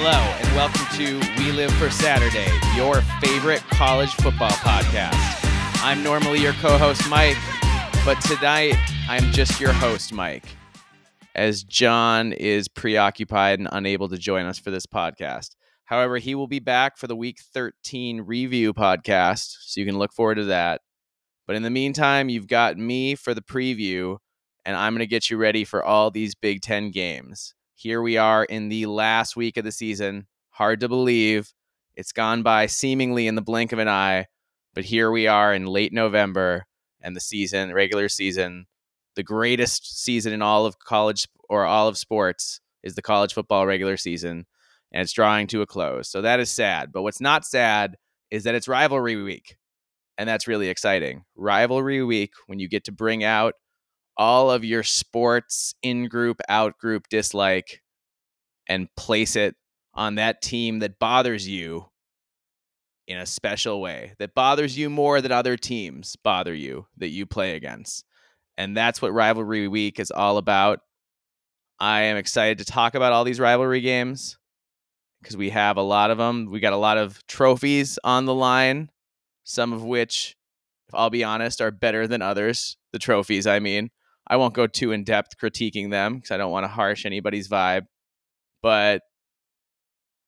Hello, and welcome to We Live for Saturday, your favorite college football podcast. I'm normally your co host, Mike, but tonight I'm just your host, Mike, as John is preoccupied and unable to join us for this podcast. However, he will be back for the week 13 review podcast, so you can look forward to that. But in the meantime, you've got me for the preview, and I'm going to get you ready for all these Big Ten games. Here we are in the last week of the season. Hard to believe. It's gone by seemingly in the blink of an eye, but here we are in late November and the season, regular season, the greatest season in all of college or all of sports is the college football regular season, and it's drawing to a close. So that is sad. But what's not sad is that it's rivalry week, and that's really exciting. Rivalry week when you get to bring out all of your sports in group, out group dislike and place it on that team that bothers you in a special way, that bothers you more than other teams bother you that you play against. And that's what Rivalry Week is all about. I am excited to talk about all these rivalry games because we have a lot of them. We got a lot of trophies on the line, some of which, if I'll be honest, are better than others. The trophies, I mean. I won't go too in depth critiquing them because I don't want to harsh anybody's vibe. But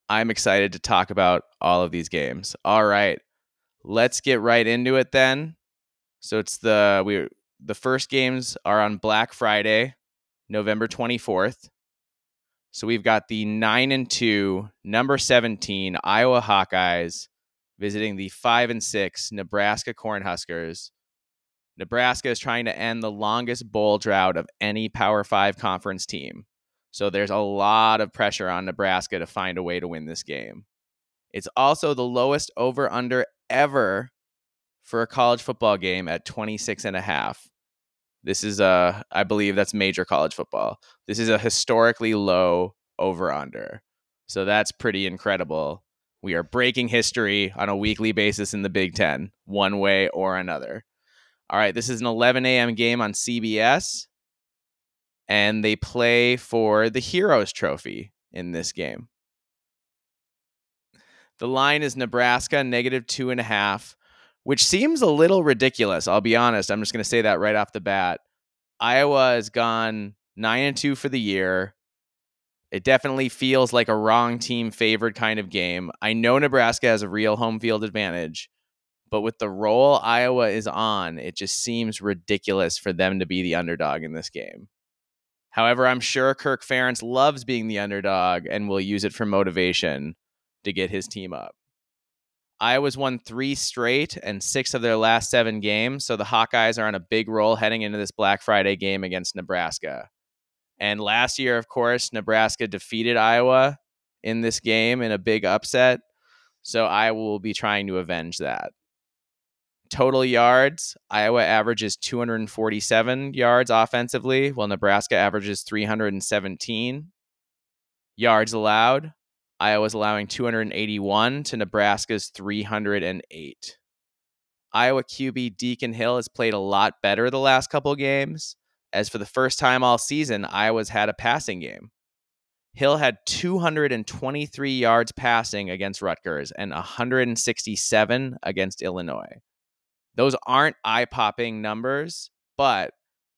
I'm excited to talk about all of these games. All right, let's get right into it then. So it's the we the first games are on Black Friday, November 24th. So we've got the 9 and 2, number 17 Iowa Hawkeyes visiting the 5 and 6 Nebraska Cornhuskers. Nebraska is trying to end the longest bowl drought of any Power 5 conference team. So there's a lot of pressure on Nebraska to find a way to win this game. It's also the lowest over under ever for a college football game at 26 and a half. This is a I believe that's major college football. This is a historically low over under. So that's pretty incredible. We are breaking history on a weekly basis in the Big 10, one way or another. All right, this is an 11 a.m. game on CBS, and they play for the Heroes Trophy in this game. The line is Nebraska negative two and a half, which seems a little ridiculous. I'll be honest. I'm just going to say that right off the bat. Iowa has gone nine and two for the year. It definitely feels like a wrong team favored kind of game. I know Nebraska has a real home field advantage, but with the role Iowa is on, it just seems ridiculous for them to be the underdog in this game. However, I'm sure Kirk Ferentz loves being the underdog and will use it for motivation to get his team up. Iowa's won three straight and six of their last seven games, so the Hawkeyes are on a big roll heading into this Black Friday game against Nebraska. And last year, of course, Nebraska defeated Iowa in this game in a big upset, so Iowa will be trying to avenge that. Total yards, Iowa averages 247 yards offensively, while Nebraska averages 317. Yards allowed, Iowa's allowing 281 to Nebraska's 308. Iowa QB Deacon Hill has played a lot better the last couple games, as for the first time all season, Iowa's had a passing game. Hill had 223 yards passing against Rutgers and 167 against Illinois. Those aren't eye popping numbers, but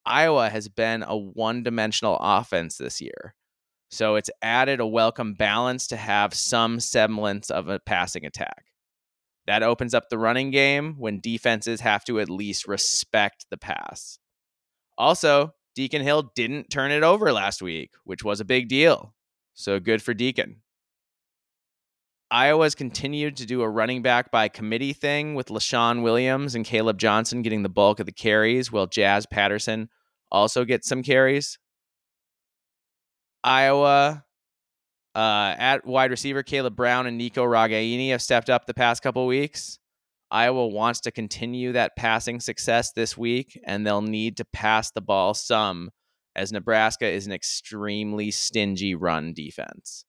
Iowa has been a one dimensional offense this year. So it's added a welcome balance to have some semblance of a passing attack. That opens up the running game when defenses have to at least respect the pass. Also, Deacon Hill didn't turn it over last week, which was a big deal. So good for Deacon. Iowa's continued to do a running back by committee thing with Leshon Williams and Kaleb Johnson getting the bulk of the carries, while Jazz Patterson also gets some carries. Iowa uh, at wide receiver, Caleb Brown and Nico Ragaini have stepped up the past couple weeks. Iowa wants to continue that passing success this week, and they'll need to pass the ball some, as Nebraska is an extremely stingy run defense.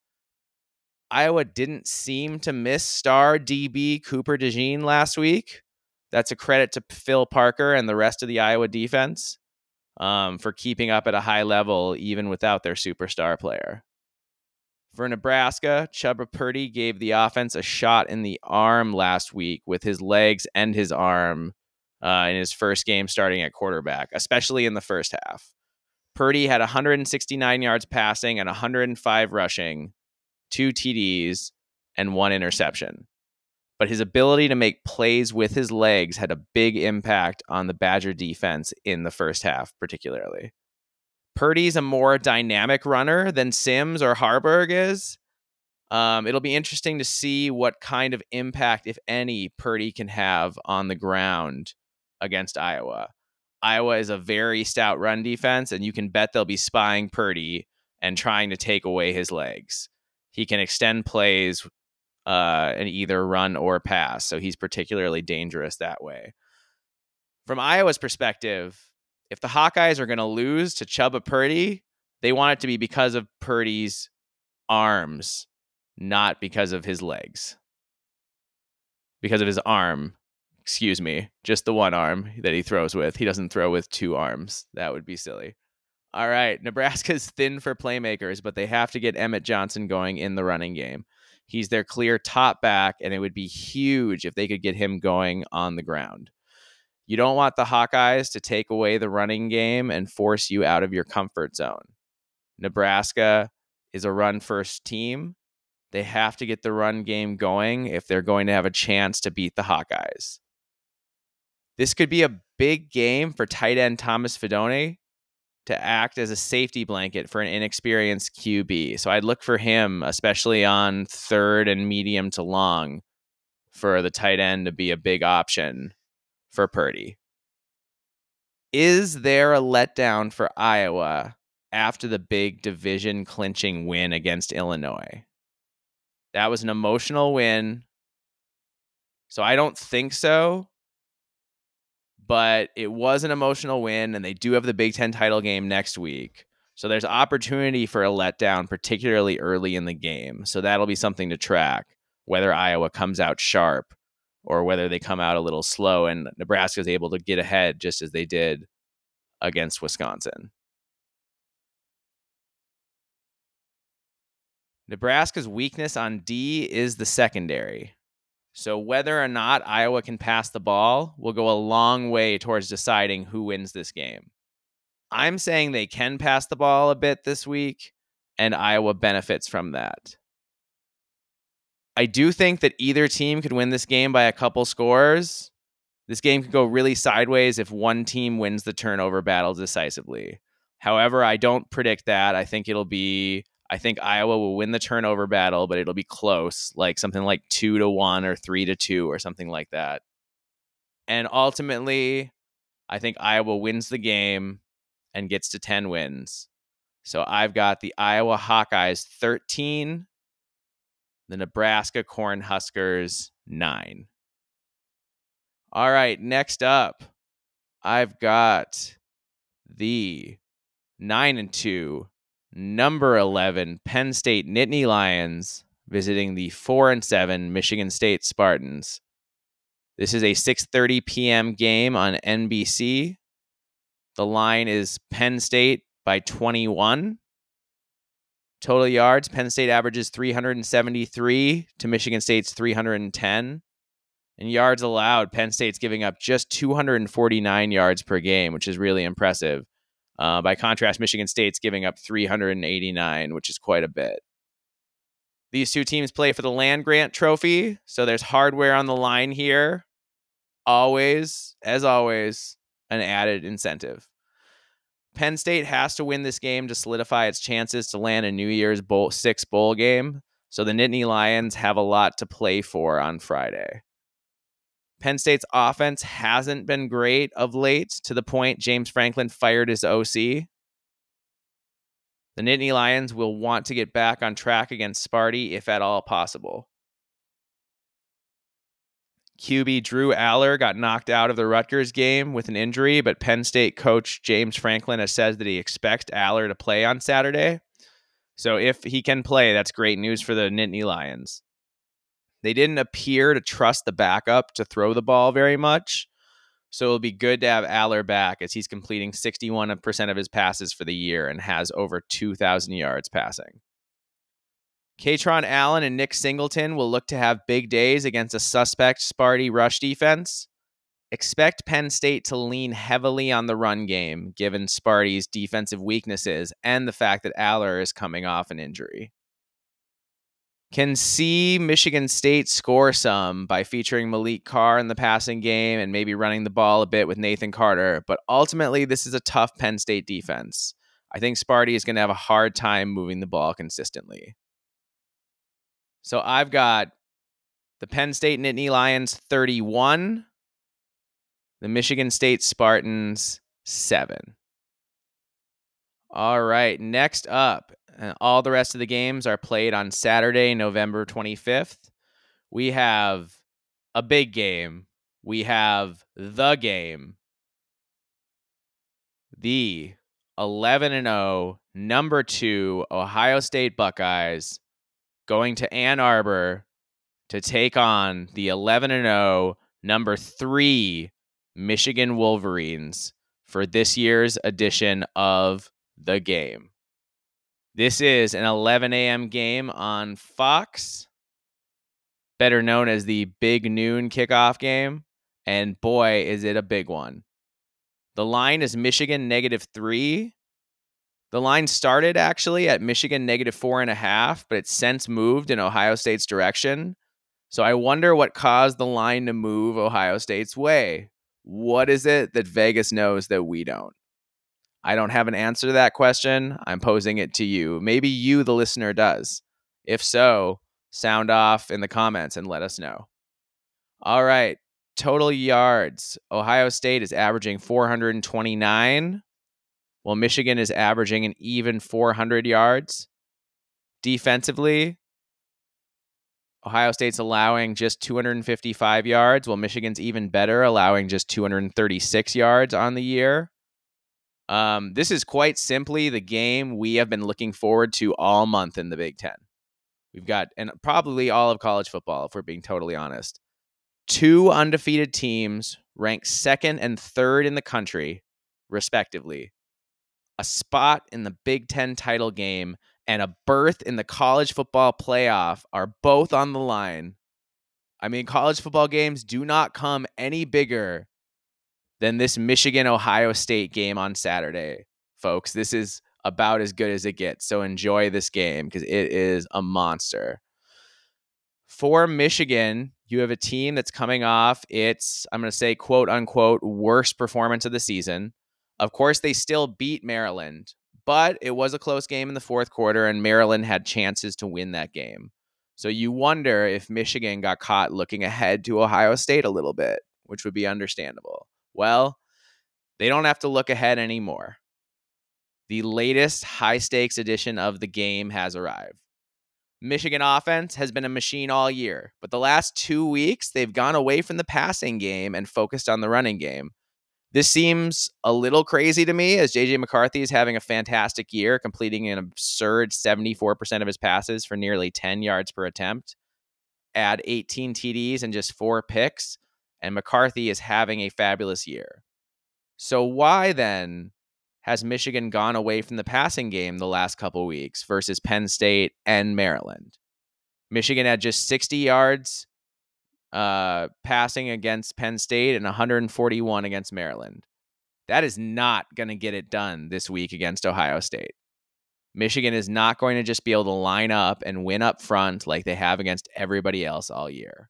Iowa didn't seem to miss star DB Cooper DeJean last week. That's a credit to Phil Parker and the rest of the Iowa defense um, for keeping up at a high level even without their superstar player. For Nebraska, Chubba Purdy gave the offense a shot in the arm last week with his legs and his arm uh, in his first game starting at quarterback, especially in the first half. Purdy had 169 yards passing and 105 rushing, two TDs, and one interception. But his ability to make plays with his legs had a big impact on the Badger defense in the first half, particularly. Purdy's a more dynamic runner than Sims or Haarberg is. Um, it'll be interesting to see what kind of impact, if any, Purdy can have on the ground against Iowa. Iowa is a very stout run defense, and you can bet they'll be spying Purdy and trying to take away his legs. He can extend plays uh, and either run or pass, so he's particularly dangerous that way. From Iowa's perspective, if the Hawkeyes are going to lose to Chubba Purdy, they want it to be because of Purdy's arms, not because of his legs. Because of his arm, excuse me, just the one arm that he throws with. He doesn't throw with two arms. That would be silly. All right, Nebraska's thin for playmakers, but they have to get Emmett Johnson going in the running game. He's their clear top back, and it would be huge if they could get him going on the ground. You don't want the Hawkeyes to take away the running game and force you out of your comfort zone. Nebraska is a run first team. They have to get the run game going if they're going to have a chance to beat the Hawkeyes. This could be a big game for tight end Thomas Fidone to act as a safety blanket for an inexperienced QB. So I'd look for him, especially on third and medium to long, for the tight end to be a big option for Purdy. Is there a letdown for Iowa after the big division clinching win against Illinois? That was an emotional win. So I don't think so but it was an emotional win, and they do have the Big Ten title game next week. So there's opportunity for a letdown, particularly early in the game. So that'll be something to track whether Iowa comes out sharp or whether they come out a little slow and Nebraska is able to get ahead just as they did against Wisconsin. Nebraska's weakness on D is the secondary. So whether or not Iowa can pass the ball will go a long way towards deciding who wins this game. I'm saying they can pass the ball a bit this week, and Iowa benefits from that. I do think that either team could win this game by a couple scores. This game could go really sideways if one team wins the turnover battle decisively. However, I don't predict that. I think it'll be I think Iowa will win the turnover battle, but it'll be close, like something like two to one or three to two or something like that. And ultimately, I think Iowa wins the game and gets to 10 wins. So I've got the Iowa Hawkeyes 13, the Nebraska Cornhuskers 9. All right, next up, I've got the 9 and 2 number 11 Penn State Nittany Lions visiting the 4 and 7 Michigan State Spartans. This is a 6:30 p.m. game on NBC. The line is Penn State by 21. Total yards, Penn State averages 373 to Michigan State's 310. And yards allowed, Penn State's giving up just 249 yards per game, which is really impressive. Uh, by contrast, Michigan State's giving up 389, which is quite a bit. These two teams play for the land grant trophy, so there's hardware on the line here. Always, as always, an added incentive. Penn State has to win this game to solidify its chances to land a New Year's bowl, six bowl game. So the Nittany Lions have a lot to play for on Friday. Penn State's offense hasn't been great of late to the point James Franklin fired his OC. The Nittany Lions will want to get back on track against Sparty if at all possible. QB Drew Allar got knocked out of the Rutgers game with an injury, but Penn State coach James Franklin has said that he expects Allar to play on Saturday. So if he can play, that's great news for the Nittany Lions. They didn't appear to trust the backup to throw the ball very much. So it'll be good to have Allar back as he's completing 61% of his passes for the year and has over 2,000 yards passing. Kaytron Allen and Nick Singleton will look to have big days against a suspect Sparty rush defense. Expect Penn State to lean heavily on the run game, given Sparty's defensive weaknesses and the fact that Allar is coming off an injury. Can see Michigan State score some by featuring Maliq Carr in the passing game and maybe running the ball a bit with Nathan Carter, but ultimately, this is a tough Penn State defense. I think Sparty is going to have a hard time moving the ball consistently. So I've got the Penn State Nittany Lions 31, the Michigan State Spartans 7. All right, next up, uh, all the rest of the games are played on Saturday, November 25th. We have a big game. We have the game. The 11 and 0, number 2 Ohio State Buckeyes going to Ann Arbor to take on the 11 and 0 number 3 Michigan Wolverines for this year's edition of the game. This is an 11 a.m. game on Fox, better known as the Big Noon kickoff game. And boy, is it a big one. The line is Michigan negative three. The line started actually at Michigan negative four and a half, but it's since moved in Ohio State's direction. So I wonder what caused the line to move Ohio State's way. What is it that Vegas knows that we don't? I don't have an answer to that question. I'm posing it to you. Maybe you, the listener, does. If so, sound off in the comments and let us know. All right. Total yards. Ohio State is averaging 429 while Michigan is averaging an even 400 yards. Defensively, Ohio State's allowing just 255 yards, while Michigan's even better, allowing just 236 yards on the year. Um, this is quite simply the game we have been looking forward to all month in the Big Ten. We've got, and probably all of college football, if we're being totally honest. Two undefeated teams ranked second and third in the country, respectively, a spot in the Big Ten title game, and a berth in the college football playoff are both on the line. I mean, college football games do not come any bigger than this Michigan Ohio State game on Saturday, folks. This is about as good as it gets. So enjoy this game because it is a monster. For Michigan, you have a team that's coming off its, I'm going to say, quote unquote, worst performance of the season. Of course, they still beat Maryland, but it was a close game in the fourth quarter, and Maryland had chances to win that game. So you wonder if Michigan got caught looking ahead to Ohio State a little bit, which would be understandable. Well, they don't have to look ahead anymore. The latest high stakes edition of the game has arrived. Michigan offense has been a machine all year, but the last two weeks they've gone away from the passing game and focused on the running game. This seems a little crazy to me as JJ McCarthy is having a fantastic year, completing an absurd 74% of his passes for nearly 10 yards per attempt. Add 18 TDs and just four picks, and McCarthy is having a fabulous year. So, why then has Michigan gone away from the passing game the last couple weeks versus Penn State and Maryland? Michigan had just 60 yards uh, passing against Penn State and 141 against Maryland. That is not going to get it done this week against Ohio State. Michigan is not going to just be able to line up and win up front like they have against everybody else all year.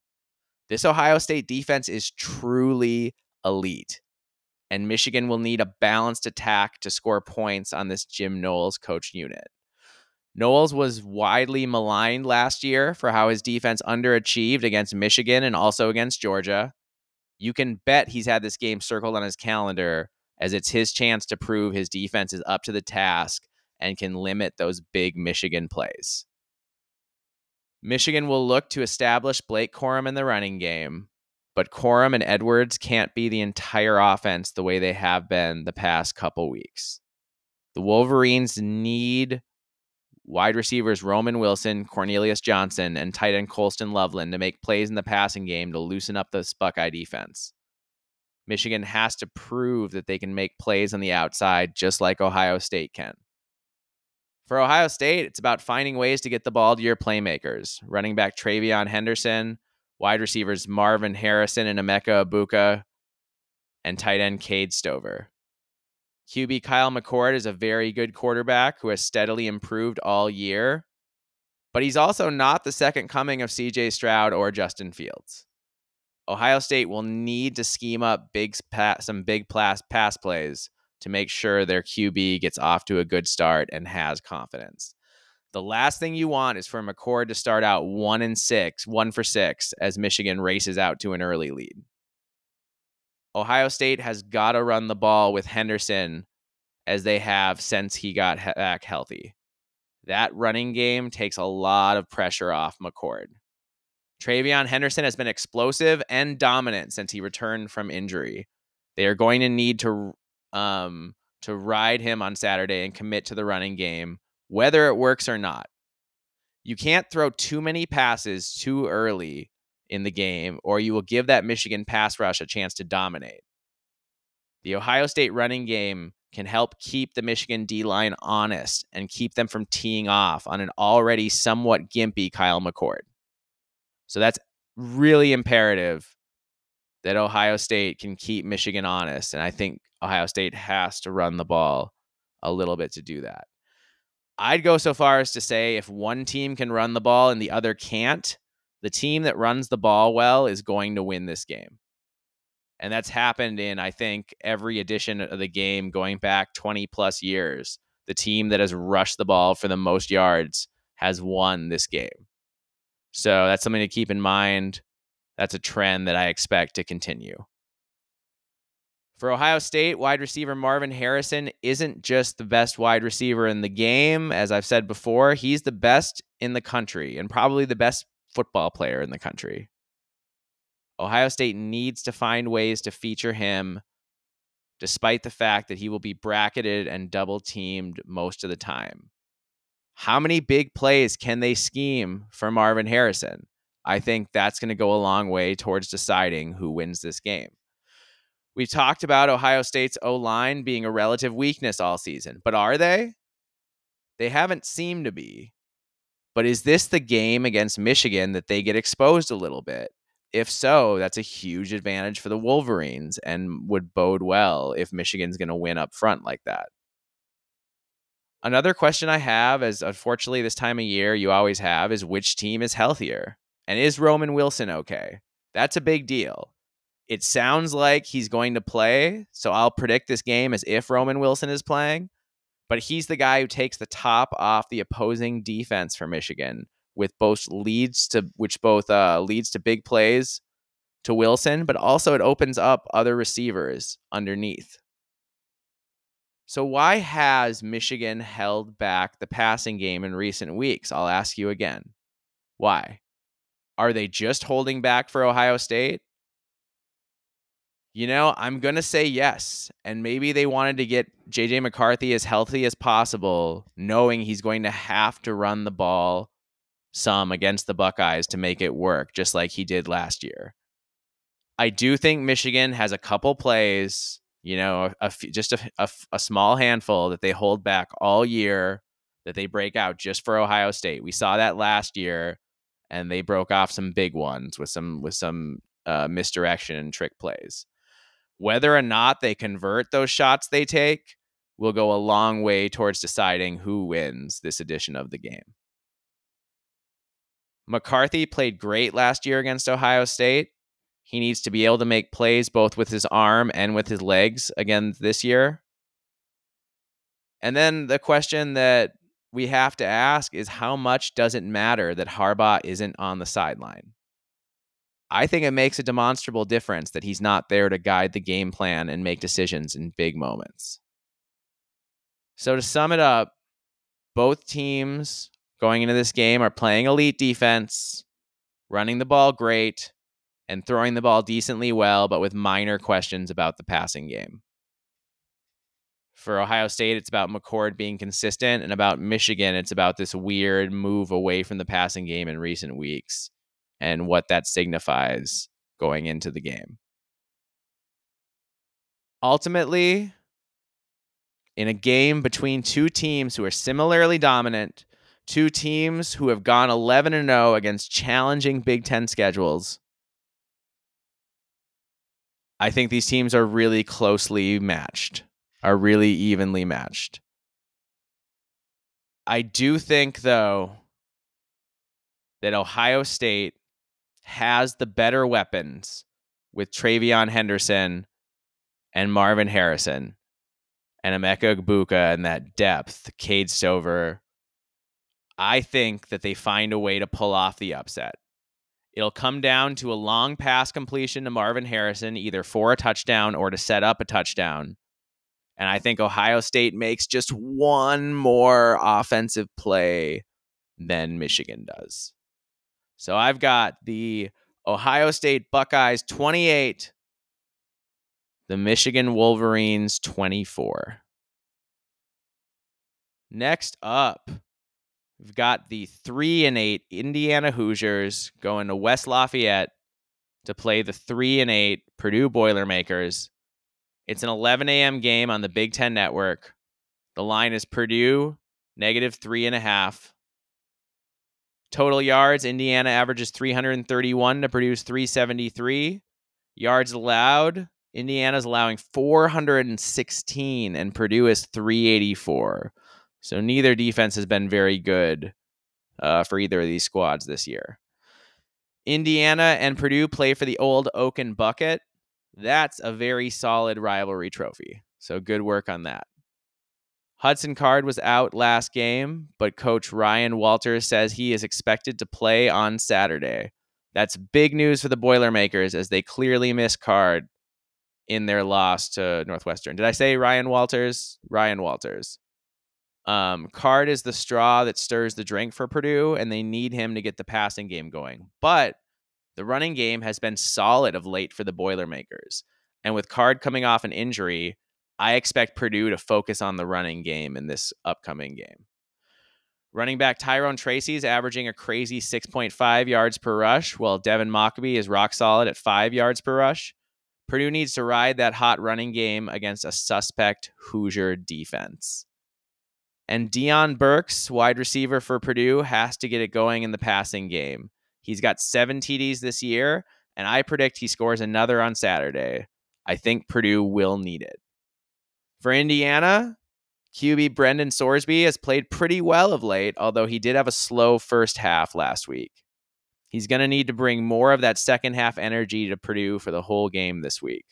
This Ohio State defense is truly elite, and Michigan will need a balanced attack to score points on this Jim Knowles coach unit. Knowles was widely maligned last year for how his defense underachieved against Michigan and also against Georgia. You can bet he's had this game circled on his calendar as it's his chance to prove his defense is up to the task and can limit those big Michigan plays. Michigan will look to establish Blake Corum in the running game, but Corum and Edwards can't be the entire offense the way they have been the past couple weeks. The Wolverines need wide receivers Roman Wilson, Cornelius Johnson, and tight end Colston Loveland to make plays in the passing game to loosen up the Buckeye defense. Michigan has to prove that they can make plays on the outside just like Ohio State can. For Ohio State, it's about finding ways to get the ball to your playmakers. Running back TreVeyon Henderson, wide receivers Marvin Harrison and Emeka Egbuka, and tight end Cade Stover. QB Kyle McCord is a very good quarterback who has steadily improved all year, but he's also not the second coming of CJ Stroud or Justin Fields. Ohio State will need to scheme up big some big pass pass plays to make sure their QB gets off to a good start and has confidence. The last thing you want is for McCord to start out one and six, one for six, as Michigan races out to an early lead. Ohio State has got to run the ball with Henderson as they have since he got back healthy. That running game takes a lot of pressure off McCord. TreVeyon Henderson has been explosive and dominant since he returned from injury. They are going to need to um, to ride him on Saturday and commit to the running game, whether it works or not. You can't throw too many passes too early in the game, or you will give that Michigan pass rush a chance to dominate. The Ohio State running game can help keep the Michigan D line honest and keep them from teeing off on an already somewhat gimpy Kyle McCord. So that's really imperative that Ohio State can keep Michigan honest. And I think Ohio State has to run the ball a little bit to do that. I'd go so far as to say if one team can run the ball and the other can't, the team that runs the ball well is going to win this game. And that's happened in, I think, every edition of the game going back 20 plus years. The team that has rushed the ball for the most yards has won this game. So that's something to keep in mind. That's a trend that I expect to continue. For Ohio State, wide receiver Marvin Harrison isn't just the best wide receiver in the game. As I've said before, he's the best in the country and probably the best football player in the country. Ohio State needs to find ways to feature him, despite the fact that he will be bracketed and double teamed most of the time. How many big plays can they scheme for Marvin Harrison? I think that's going to go a long way towards deciding who wins this game. We've talked about Ohio State's O line being a relative weakness all season, but are they? They haven't seemed to be. But is this the game against Michigan that they get exposed a little bit? If so, that's a huge advantage for the Wolverines and would bode well if Michigan's going to win up front like that. Another question I have, as unfortunately this time of year you always have, is which team is healthier? And is Roman Wilson okay? That's a big deal. It sounds like he's going to play, so I'll predict this game as if Roman Wilson is playing. But he's the guy who takes the top off the opposing defense for Michigan, with both leads to which both uh, leads to big plays to Wilson, but also it opens up other receivers underneath. So, why has Michigan held back the passing game in recent weeks? I'll ask you again. Why? Are they just holding back for Ohio State? You know, I'm going to say yes. And maybe they wanted to get JJ McCarthy as healthy as possible, knowing he's going to have to run the ball some against the Buckeyes to make it work, just like he did last year. I do think Michigan has a couple plays you know, a, a just a, a, a small handful that they hold back all year that they break out just for Ohio State. We saw that last year, and they broke off some big ones with some with some uh, misdirection and trick plays. Whether or not they convert those shots they take will go a long way towards deciding who wins this edition of the game. McCarthy played great last year against Ohio State. He needs to be able to make plays both with his arm and with his legs again this year. And then the question that we have to ask is how much does it matter that Harbaugh isn't on the sideline? I think it makes a demonstrable difference that he's not there to guide the game plan and make decisions in big moments. So to sum it up, both teams going into this game are playing elite defense, running the ball great, and throwing the ball decently well, but with minor questions about the passing game. For Ohio State, it's about McCord being consistent, and about Michigan, it's about this weird move away from the passing game in recent weeks and what that signifies going into the game. Ultimately, in a game between two teams who are similarly dominant, two teams who have gone 11 and 0 against challenging Big 10 schedules. I think these teams are really closely matched, are really evenly matched. I do think, though, that Ohio State has the better weapons with TreVeyon Henderson and Marvin Harrison and Emeka Egbuka and that depth, Cade Stover. I think that they find a way to pull off the upset. It'll come down to a long pass completion to Marvin Harrison, either for a touchdown or to set up a touchdown. And I think Ohio State makes just one more offensive play than Michigan does. So I've got the Ohio State Buckeyes 28, the Michigan Wolverines 24. Next up, we've got the 3 and 8 Indiana Hoosiers going to West Lafayette to play the 3 and 8 Purdue Boilermakers. It's an 11 a.m. game on the Big Ten Network. The line is Purdue negative three and a half. Total yards, Indiana averages 331 to Purdue's 373. Yards allowed, Indiana's allowing 416 and Purdue is 384. So neither defense has been very good uh, for either of these squads this year. Indiana and Purdue play for the old Oaken Bucket. That's a very solid rivalry trophy. So good work on that. Hudson Card was out last game, but coach Ryan Walters says he is expected to play on Saturday. That's big news for the Boilermakers as they clearly missed Card in their loss to Northwestern. Did I say Ryan Walters? Ryan Walters. Um, Card is the straw that stirs the drink for Purdue, and they need him to get the passing game going. But the running game has been solid of late for the Boilermakers. And with Card coming off an injury, I expect Purdue to focus on the running game in this upcoming game. Running back Tyrone Tracy is averaging a crazy 6.5 yards per rush, while Devin Mockobee is rock solid at 5 yards per rush. Purdue needs to ride that hot running game against a suspect Hoosier defense. And Deion Burks, wide receiver for Purdue, has to get it going in the passing game. He's got seven TDs this year, and I predict he scores another on Saturday. I think Purdue will need it. For Indiana, QB Brendan Sorsby has played pretty well of late, although he did have a slow first half last week. He's going to need to bring more of that second half energy to Purdue for the whole game this week.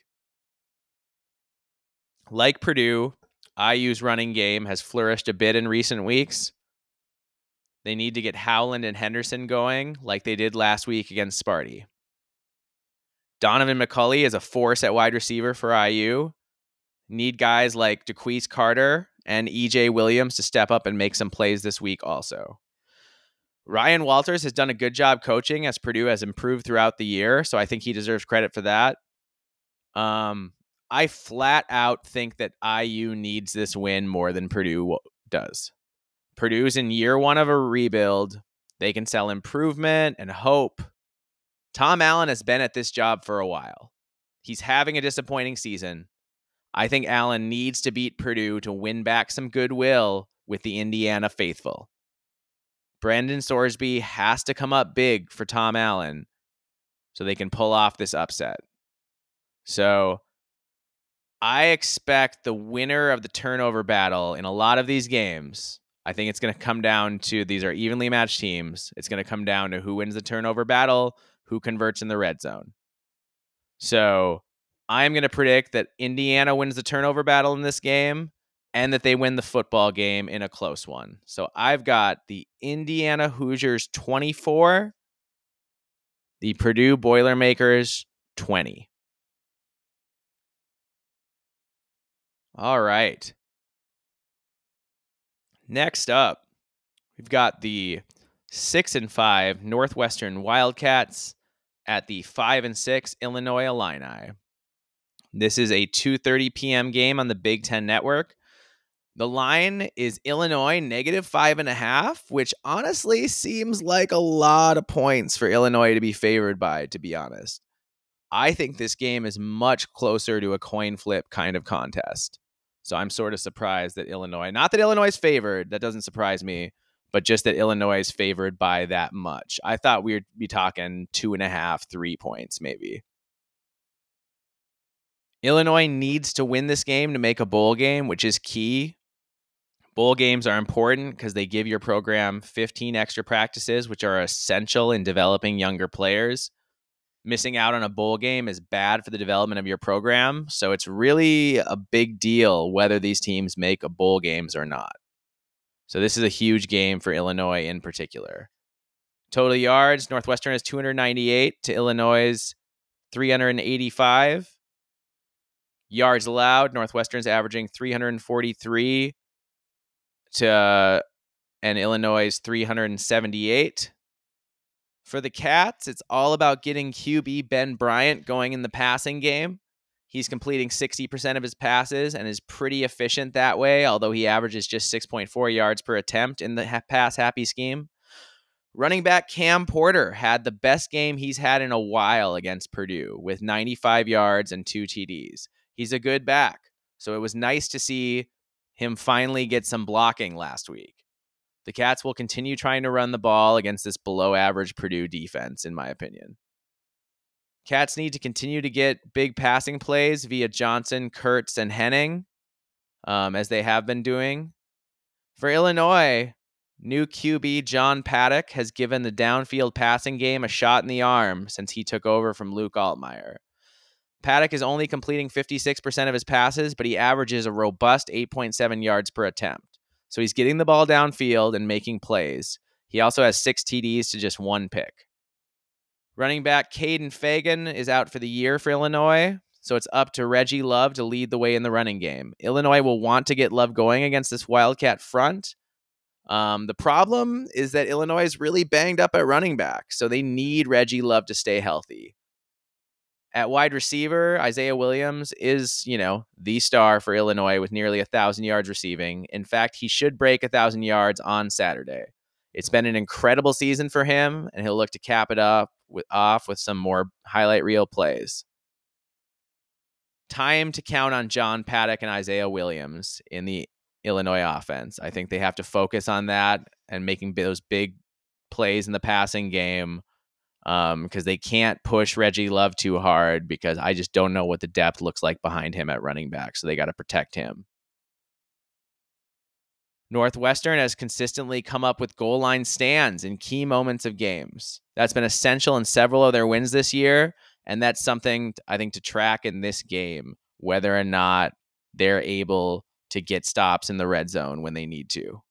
Like Purdue, IU's running game has flourished a bit in recent weeks. They need to get Howland and Henderson going like they did last week against Sparty. Donaven McCulley is a force at wide receiver for IU. Need guys like DeQuise Carter and EJ Williams to step up and make some plays this week also. Ryan Walters has done a good job coaching as Purdue has improved throughout the year, so I think he deserves credit for that. Um, I flat out think that IU needs this win more than Purdue does. Purdue's in year one of a rebuild. They can sell improvement and hope. Tom Allen has been at this job for a while. He's having a disappointing season. I think Allen needs to beat Purdue to win back some goodwill with the Indiana faithful. Brendan Sorsby has to come up big for Tom Allen so they can pull off this upset. So I expect the winner of the turnover battle in a lot of these games. I think it's going to come down to these are evenly matched teams. It's going to come down to who wins the turnover battle, who converts in the red zone. So I'm going to predict that Indiana wins the turnover battle in this game and that they win the football game in a close one. So I've got the Indiana Hoosiers 24, the Purdue Boilermakers 20. All right. Next up, we've got the six and five Northwestern Wildcats at the five and six Illinois Illini. This is a 2:30 p.m. game on the Big Ten Network. The line is Illinois negative five and a half, which honestly seems like a lot of points for Illinois to be favored by, to be honest. I think this game is much closer to a coin flip kind of contest. So I'm sort of surprised that Illinois, not that Illinois is favored, that doesn't surprise me, but just that Illinois is favored by that much. I thought we'd be talking two and a half, three points maybe. Illinois needs to win this game to make a bowl game, which is key. Bowl games are important because they give your program 15 extra practices, which are essential in developing younger players. Missing out on a bowl game is bad for the development of your program. So it's really a big deal whether these teams make a bowl games or not. So this is a huge game for Illinois in particular. Total yards, Northwestern is 298 to Illinois' 385. Yards allowed, Northwestern's averaging 343 to and Illinois' 378. For the Cats, it's all about getting QB Ben Bryant going in the passing game. He's completing 60% of his passes and is pretty efficient that way, although he averages just 6.4 yards per attempt in the pass happy scheme. Running back Cam Porter had the best game he's had in a while against Purdue with 95 yards and two TDs. He's a good back. So it was nice to see him finally get some blocking last week. The Cats will continue trying to run the ball against this below average Purdue defense, in my opinion. Cats need to continue to get big passing plays via Johnson, Kirtz, and Henning, um, as they have been doing. For Illinois, new QB John Paddock has given the downfield passing game a shot in the arm since he took over from Luke Altmyer. Paddock is only completing 56% of his passes, but he averages a robust 8.7 yards per attempt. So he's getting the ball downfield and making plays. He also has six TDs to just one pick. Running back Kaden Feagin is out for the year for Illinois, so it's up to Reggie Love to lead the way in the running game. Illinois will want to get Love going against this Wildcat front. Um, the problem is that Illinois is really banged up at running back, so they need Reggie Love to stay healthy. At wide receiver, Isaiah Williams is, you know, the star for Illinois with nearly a thousand yards receiving. In fact, he should break a thousand yards on Saturday. It's been an incredible season for him, and he'll look to cap it up with, off with some more highlight reel plays. Time to count on John Paddock and Isaiah Williams in the Illinois offense. I think they have to focus on that and making those big plays in the passing game um because they can't push Reggie Love too hard because I just don't know what the depth looks like behind him at running back so they got to protect him. Northwestern has consistently come up with goal line stands in key moments of games. That's been essential in several of their wins this year and that's something I think to track in this game whether or not they're able to get stops in the red zone when they need to.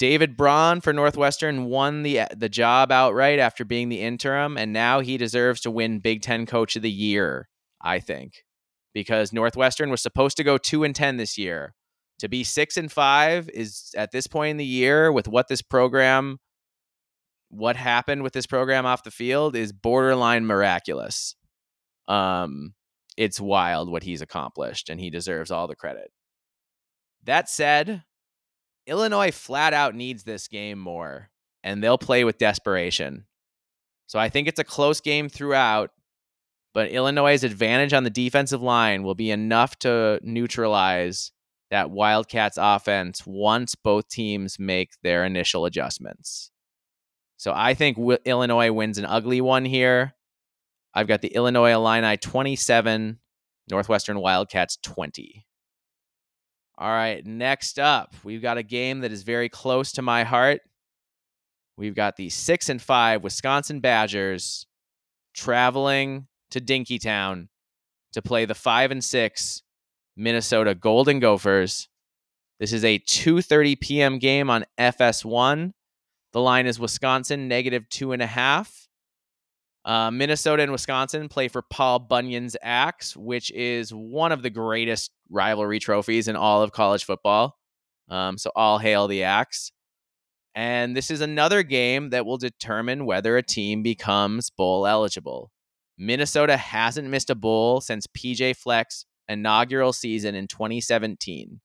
David Braun for Northwestern won the the job outright after being the interim, and now he deserves to win Big Ten Coach of the Year. I think because Northwestern was supposed to go two and ten this year. To be six and five is at this point in the year with what this program, what happened with this program off the field is borderline miraculous. Um, it's wild what he's accomplished, and he deserves all the credit. That said, Illinois flat out needs this game more, and they'll play with desperation. So I think it's a close game throughout, but Illinois' advantage on the defensive line will be enough to neutralize that Wildcats offense once both teams make their initial adjustments. So I think w- Illinois wins an ugly one here. I've got the Illinois Illini 27, Northwestern Wildcats 20. All right, next up, we've got a game that is very close to my heart. We've got the six and five Wisconsin Badgers traveling to Dinkytown to play the five and six Minnesota Golden Gophers. This is a 2:30 p.m. game on FS1. The line is Wisconsin negative two and a half. Uh, Minnesota and Wisconsin play for Paul Bunyan's Axe, which is one of the greatest rivalry trophies in all of college football. Um, so all hail the Axe. And this is another game that will determine whether a team becomes bowl eligible. Minnesota hasn't missed a bowl since PJ Fleck's inaugural season in 2017.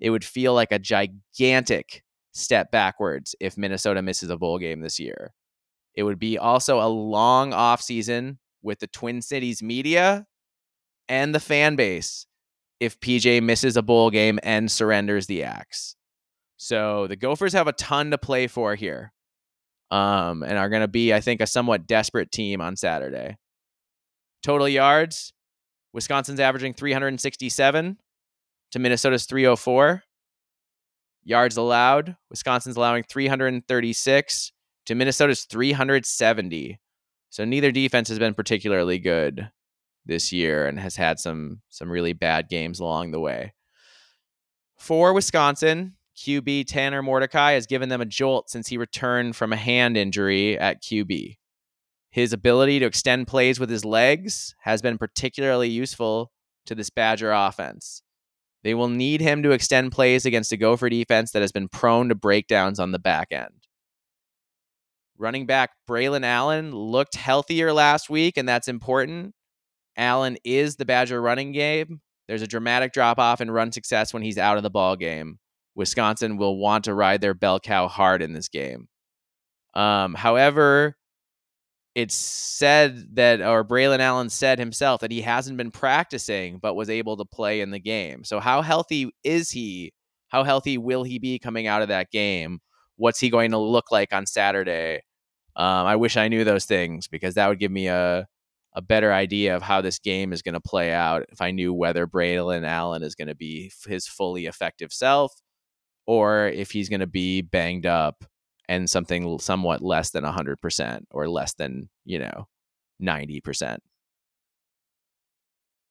It would feel like a gigantic step backwards if Minnesota misses a bowl game this year. It would be also a long off season with the Twin Cities media and the fan base if PJ misses a bowl game and surrenders the axe. So the Gophers have a ton to play for here. Um, and are going to be, I think, a somewhat desperate team on Saturday. Total yards Wisconsin's averaging 367 to Minnesota's 304. Yards allowed Wisconsin's allowing 336 to Minnesota's 370. So neither defense has been particularly good this year and has had some some really bad games along the way. For Wisconsin, QB Tanner Mordecai has given them a jolt since he returned from a hand injury at QB. His ability to extend plays with his legs has been particularly useful to this Badger offense. They will need him to extend plays against a Gopher defense that has been prone to breakdowns on the back end. Running back Braylon Allen looked healthier last week, and that's important. Allen is the Badger running game. There's a dramatic drop off in run success when he's out of the ball game. Wisconsin will want to ride their bell cow hard in this game. Um, however, it's said that, or Braylon Allen said himself that he hasn't been practicing, but was able to play in the game. So, how healthy is he? How healthy will he be coming out of that game? What's he going to look like on Saturday? Um, I wish I knew those things because that would give me a a better idea of how this game is going to play out if I knew whether Braylon Allen is going to be his fully effective self or if he's going to be banged up and something somewhat less than 100% or less than, you know, 90%.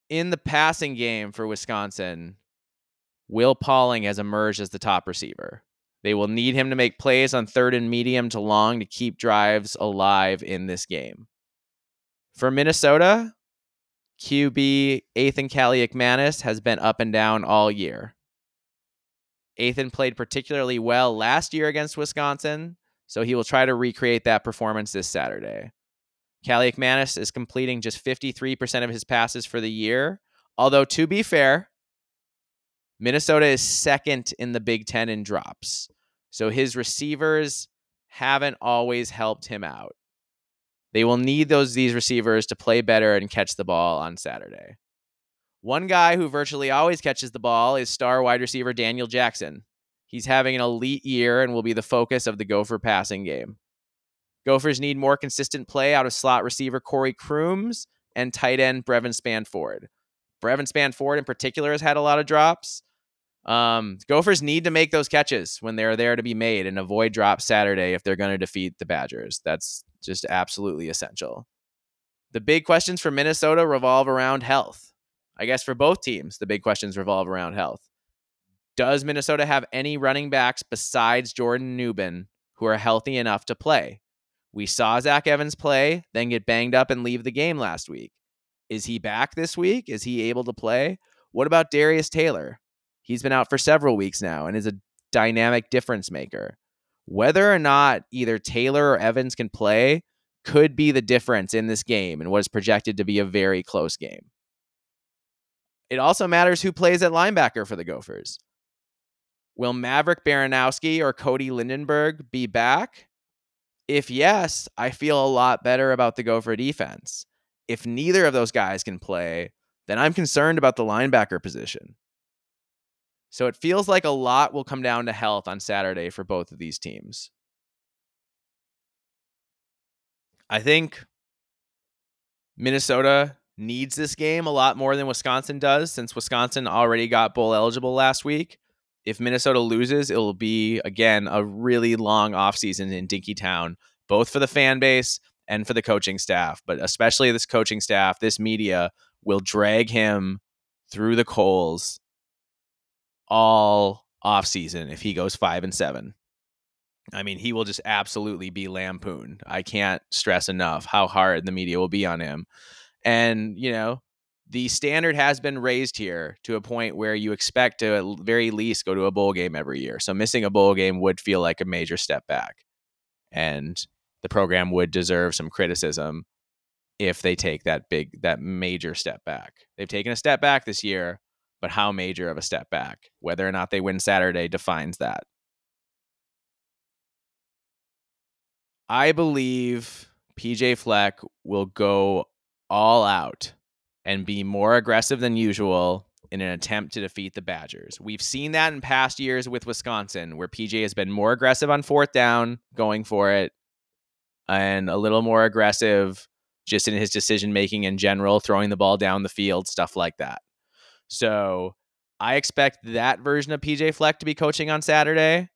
In the passing game for Wisconsin, Will Pauling has emerged as the top receiver. They will need him to make plays on third and medium to long to keep drives alive in this game. For Minnesota, QB Athan Kaliakmanis has been up and down all year. Athan played particularly well last year against Wisconsin, so he will try to recreate that performance this Saturday. Kaliakmanis is completing just 53% of his passes for the year, although to be fair, Minnesota is second in the Big Ten in drops. So his receivers haven't always helped him out. They will need those these receivers to play better and catch the ball on Saturday. One guy who virtually always catches the ball is star wide receiver Daniel Jackson. He's having an elite year and will be the focus of the Gopher passing game. Gophers need more consistent play out of slot receiver Corey Crooms and tight end Brevyn Spann-Ford. Brevyn Spann-Ford, in particular, has had a lot of drops. Um, Gophers need to make those catches when they're there to be made and avoid drops Saturday if they're going to defeat the Badgers. That's just absolutely essential. The big questions for Minnesota revolve around health. I guess for both teams, the big questions revolve around health. Does Minnesota have any running backs besides Jordan Nubin who are healthy enough to play? We saw Zach Evans play, then get banged up and leave the game last week. Is he back this week? Is he able to play? What about Darius Taylor? He's been out for several weeks now and is a dynamic difference maker. Whether or not either Taylor or Evans can play could be the difference in this game and what is projected to be a very close game. It also matters who plays at linebacker for the Gophers. Will Maverick Baranowski or Cody Lindenberg be back? If yes, I feel a lot better about the Gopher defense. If neither of those guys can play, then I'm concerned about the linebacker position. So it feels like a lot will come down to health on Saturday for both of these teams. I think Minnesota needs this game a lot more than Wisconsin does, since Wisconsin already got bowl eligible last week. If Minnesota loses, it will be again a really long offseason in Dinkytown, both for the fan base and for the coaching staff, but especially this coaching staff, this media will drag him through the coals all offseason if he goes five and seven. I mean, he will just absolutely be lampooned. I can't stress enough how hard the media will be on him. And, you know, the standard has been raised here to a point where you expect to at very least go to a bowl game every year. So missing a bowl game would feel like a major step back. And the program would deserve some criticism if they take that big that major step back. They've taken a step back this year, but how major of a step back? Whether or not they win Saturday defines that. I believe PJ Fleck will go all out and be more aggressive than usual in an attempt to defeat the Badgers. We've seen that in past years with Wisconsin, where PJ has been more aggressive on fourth down, going for it, and a little more aggressive just in his decision making in general, throwing the ball down the field, stuff like that. So I expect that version of PJ Fleck to be coaching on Saturday.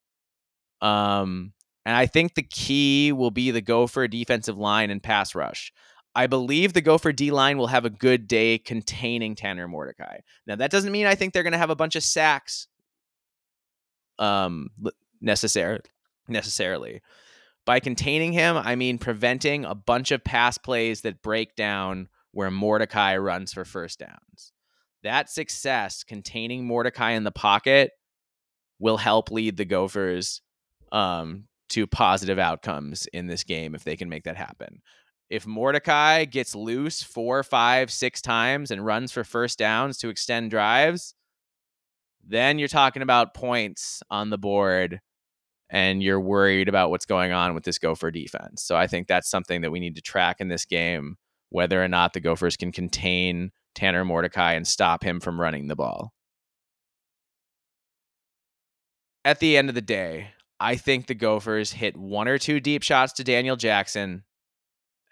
Um, and I think the key will be the Gopher defensive line and pass rush. I believe the Gopher D line will have a good day containing Tanner Mordecai. Now that doesn't mean I think they're going to have a bunch of sacks um necessary necessarily. By containing him, I mean preventing a bunch of pass plays that break down where Mordecai runs for first downs. That success containing Mordecai in the pocket will help lead the Gophers um, to positive outcomes in this game if they can make that happen. If Mordecai gets loose four, five, six times and runs for first downs to extend drives, then you're talking about points on the board and you're worried about what's going on with this Gopher defense. So I think that's something that we need to track in this game, whether or not the Gophers can contain Tanner Mordecai and stop him from running the ball. At the end of the day, I think the Gophers hit one or two deep shots to Daniel Jackson.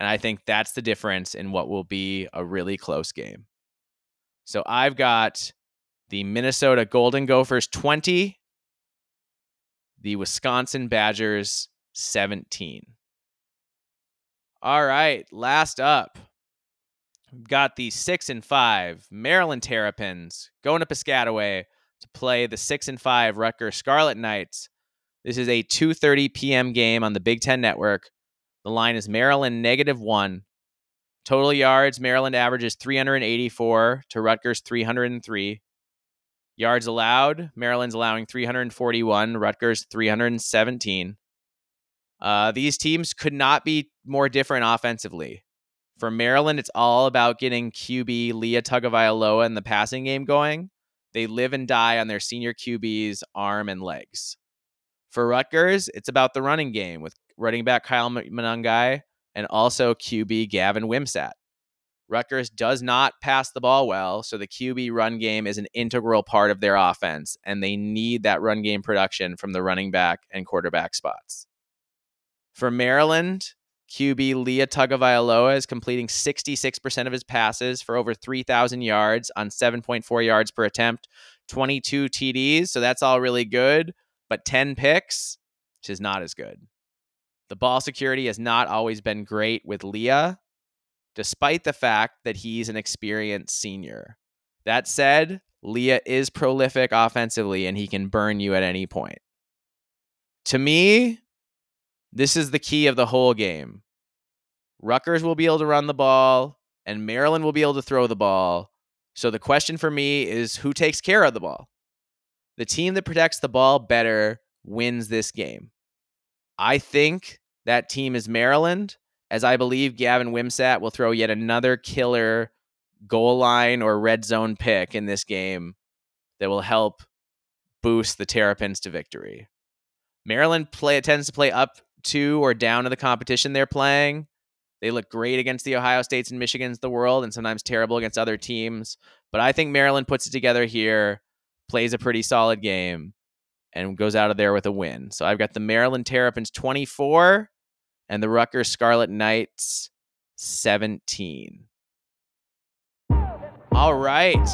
And I think that's the difference in what will be a really close game. So I've got the Minnesota Golden Gophers 20, the Wisconsin Badgers 17. All right, last up, we've got the six and five Maryland Terrapins going to Piscataway to play the six and five Rutgers Scarlet Knights this is a 2:30 p.m. game on the Big 10 network. The line is Maryland negative 1. Total yards Maryland averages 384 to Rutgers 303. Yards allowed, Maryland's allowing 341, Rutgers 317. Uh, these teams could not be more different offensively. For Maryland, it's all about getting QB Lia Tagovailoa in the passing game going. They live and die on their senior QB's arm and legs. For Rutgers, it's about the running game with running back Kyle Monangai and also QB Gavin Wimsatt. Rutgers does not pass the ball well, so the QB run game is an integral part of their offense, and they need that run game production from the running back and quarterback spots. For Maryland, QB Lia Tagovailoa is completing 66% of his passes for over 3,000 yards on 7.4 yards per attempt, 22 TDs, so that's all really good but 10 picks, which is not as good. The ball security has not always been great with Lia, despite the fact that he's an experienced senior. That said, Lia is prolific offensively and he can burn you at any point. To me, this is the key of the whole game. Rutgers will be able to run the ball, and Maryland will be able to throw the ball. So the question for me is who takes care of the ball? the team that protects the ball better wins this game. I think that team is Maryland, as I believe Gavin Wimsatt will throw yet another killer goal line or red zone pick in this game that will help boost the Terrapins to victory. Maryland play tends to play up to or down to the competition they're playing. They look great against the Ohio States and Michigans the world and sometimes terrible against other teams. But I think Maryland puts it together here plays a pretty solid game, and goes out of there with a win. So I've got the Maryland Terrapins 24 and the Rutgers Scarlet Knights 17. All right.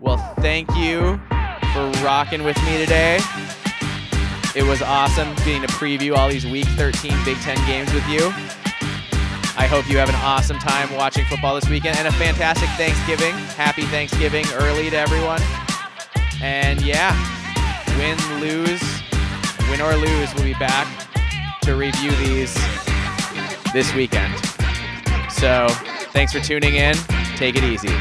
Well, thank you for rocking with me today. It was awesome getting to preview all these Week 13 Big Ten games with you. I hope you have an awesome time watching football this weekend and a fantastic Thanksgiving. Happy Thanksgiving early to everyone. And yeah, win, lose, win or lose, we'll be back to review these this weekend. So thanks for tuning in. Take it easy.